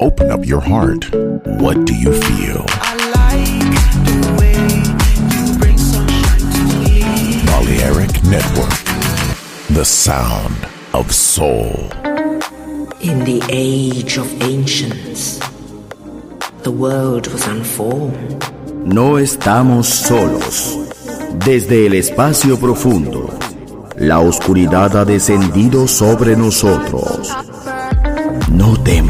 Open up your heart. What do you feel? Like. Balearic Network. The sound of soul. In the age of ancients, the world was unformed. No estamos solos. Desde el espacio profundo, la oscuridad ha descendido sobre nosotros. No temas,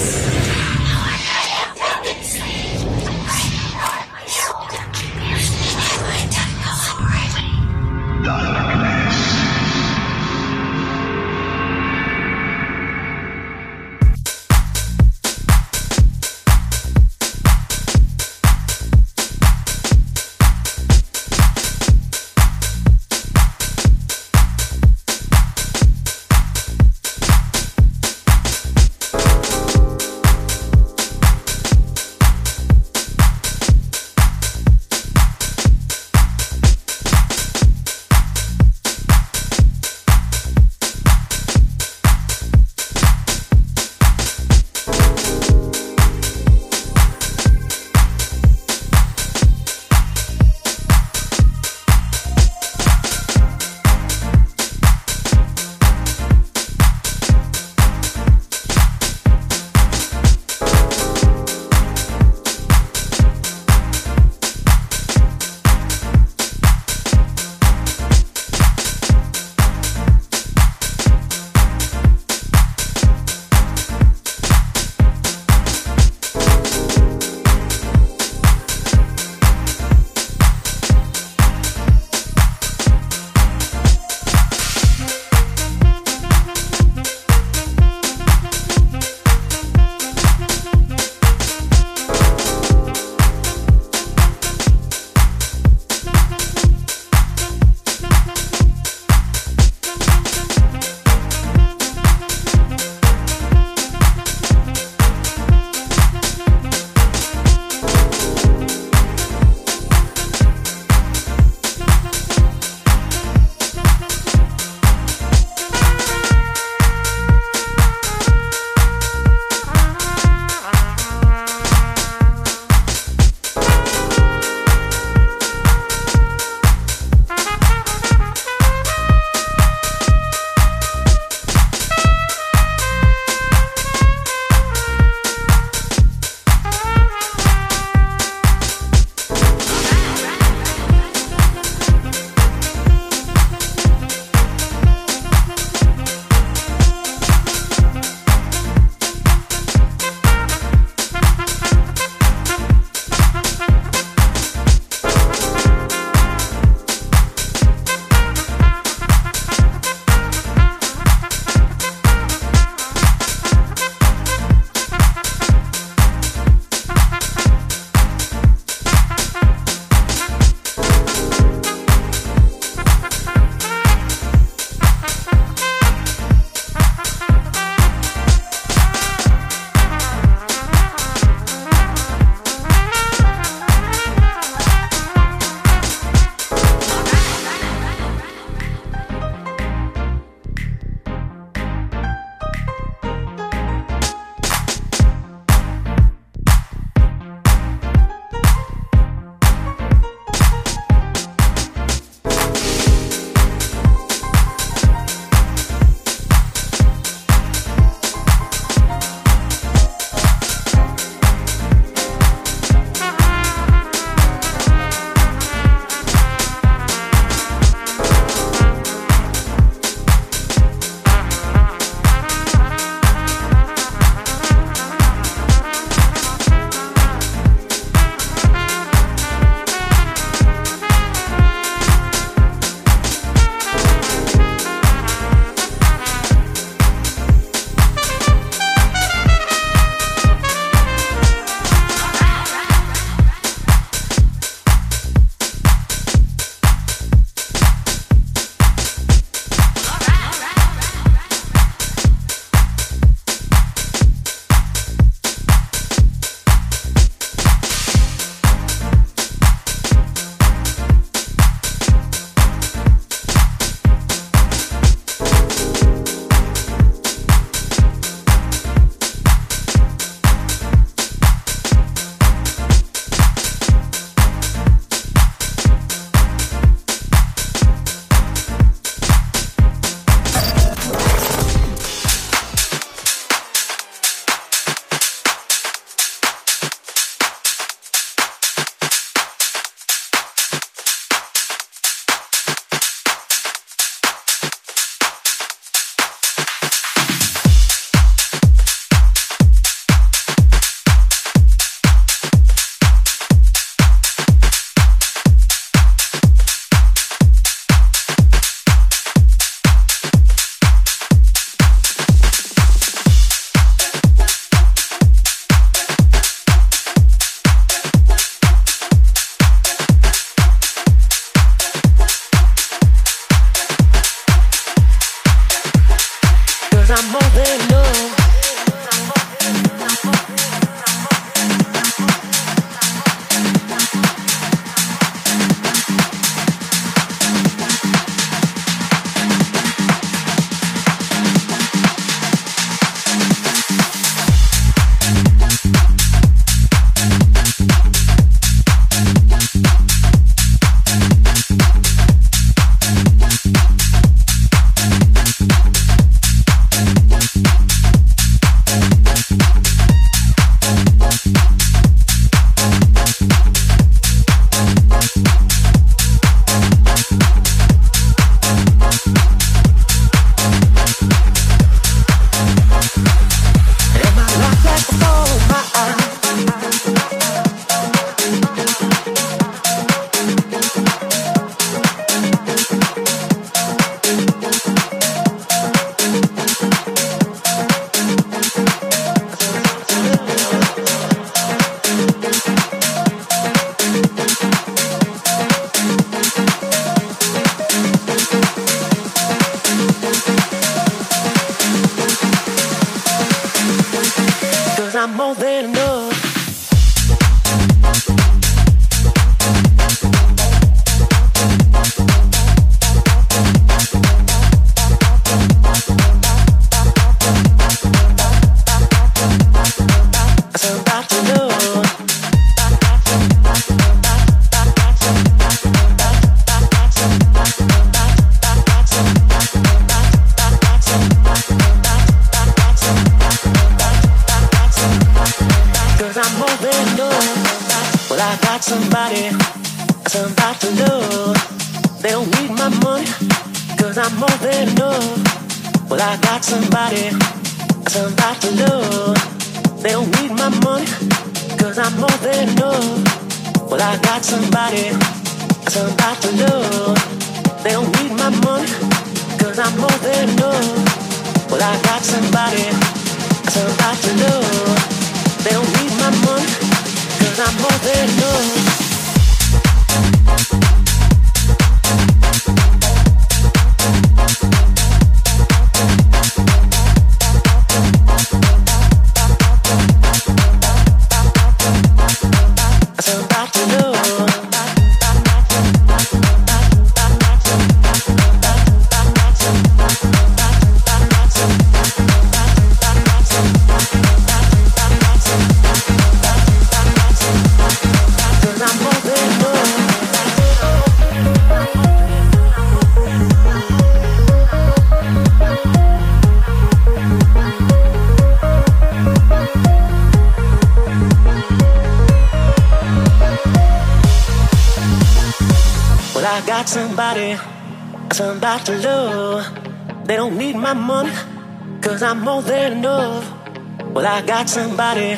I got somebody,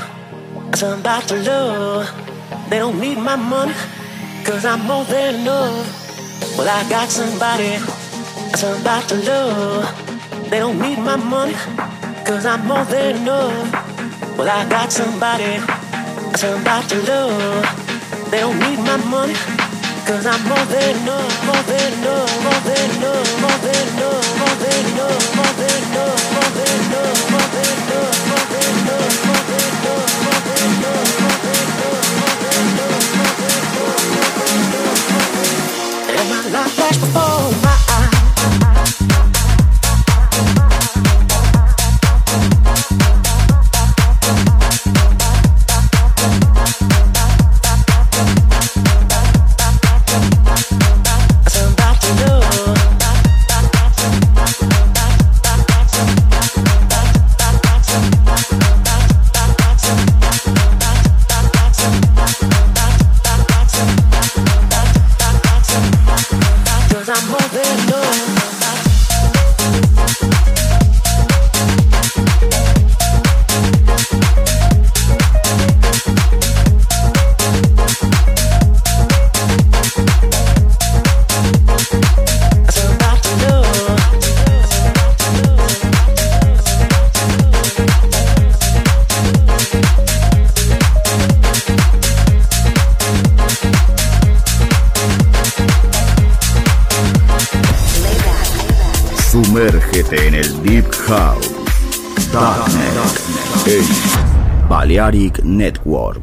somebody to love. They don't need my money, cause I'm more than enough. Well, I got somebody, somebody to love. They don't need my money, cause I'm more than enough. Well, I got somebody, somebody to love. They don't need my money. Cause I'm more than enough, more than enough, more than enough, more than enough, more than enough, more than enough, more than enough, more than enough, more than enough, more than enough, more than enough, more than enough, more than enough, more than enough, more than enough. And my life flashed before Network.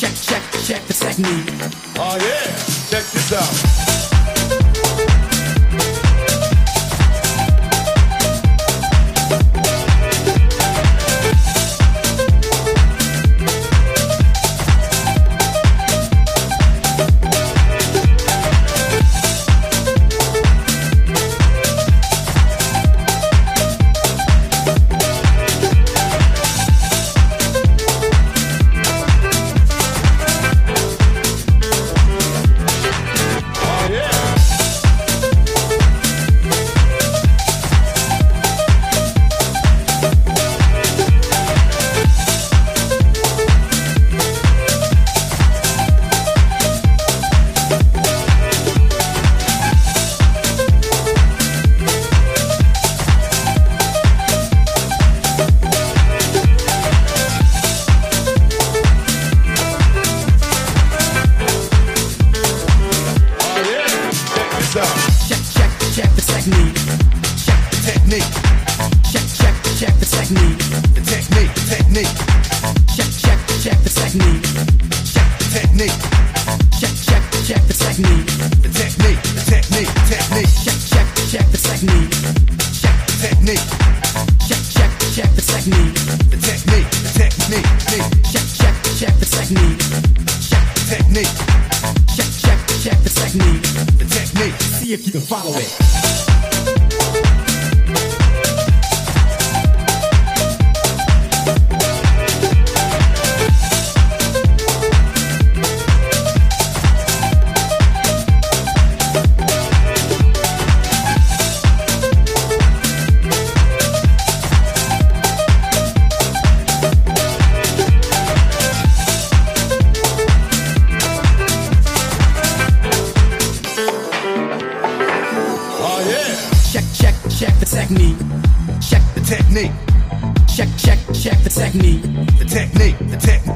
Check, check, check the technique. Oh yeah, check this out. technique. Check, check, check the technique. The technique, the technique, technique. Check, check, check the technique. Check the technique. Check, check, check the technique. The technique, technique, technique. Check, check, check the technique. Check technique. Check, check, check the technique. The technique. See if you can follow it.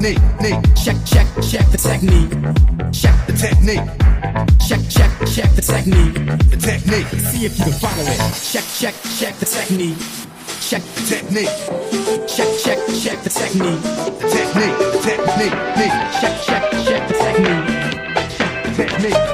technique, Check, check, check the technique. Check the technique. Check, check, check the technique. The technique. See if you can follow it. Check, check, check the technique. Check the technique. Check, check, check the technique. The technique, the technique, Check, check, check the technique. Check technique.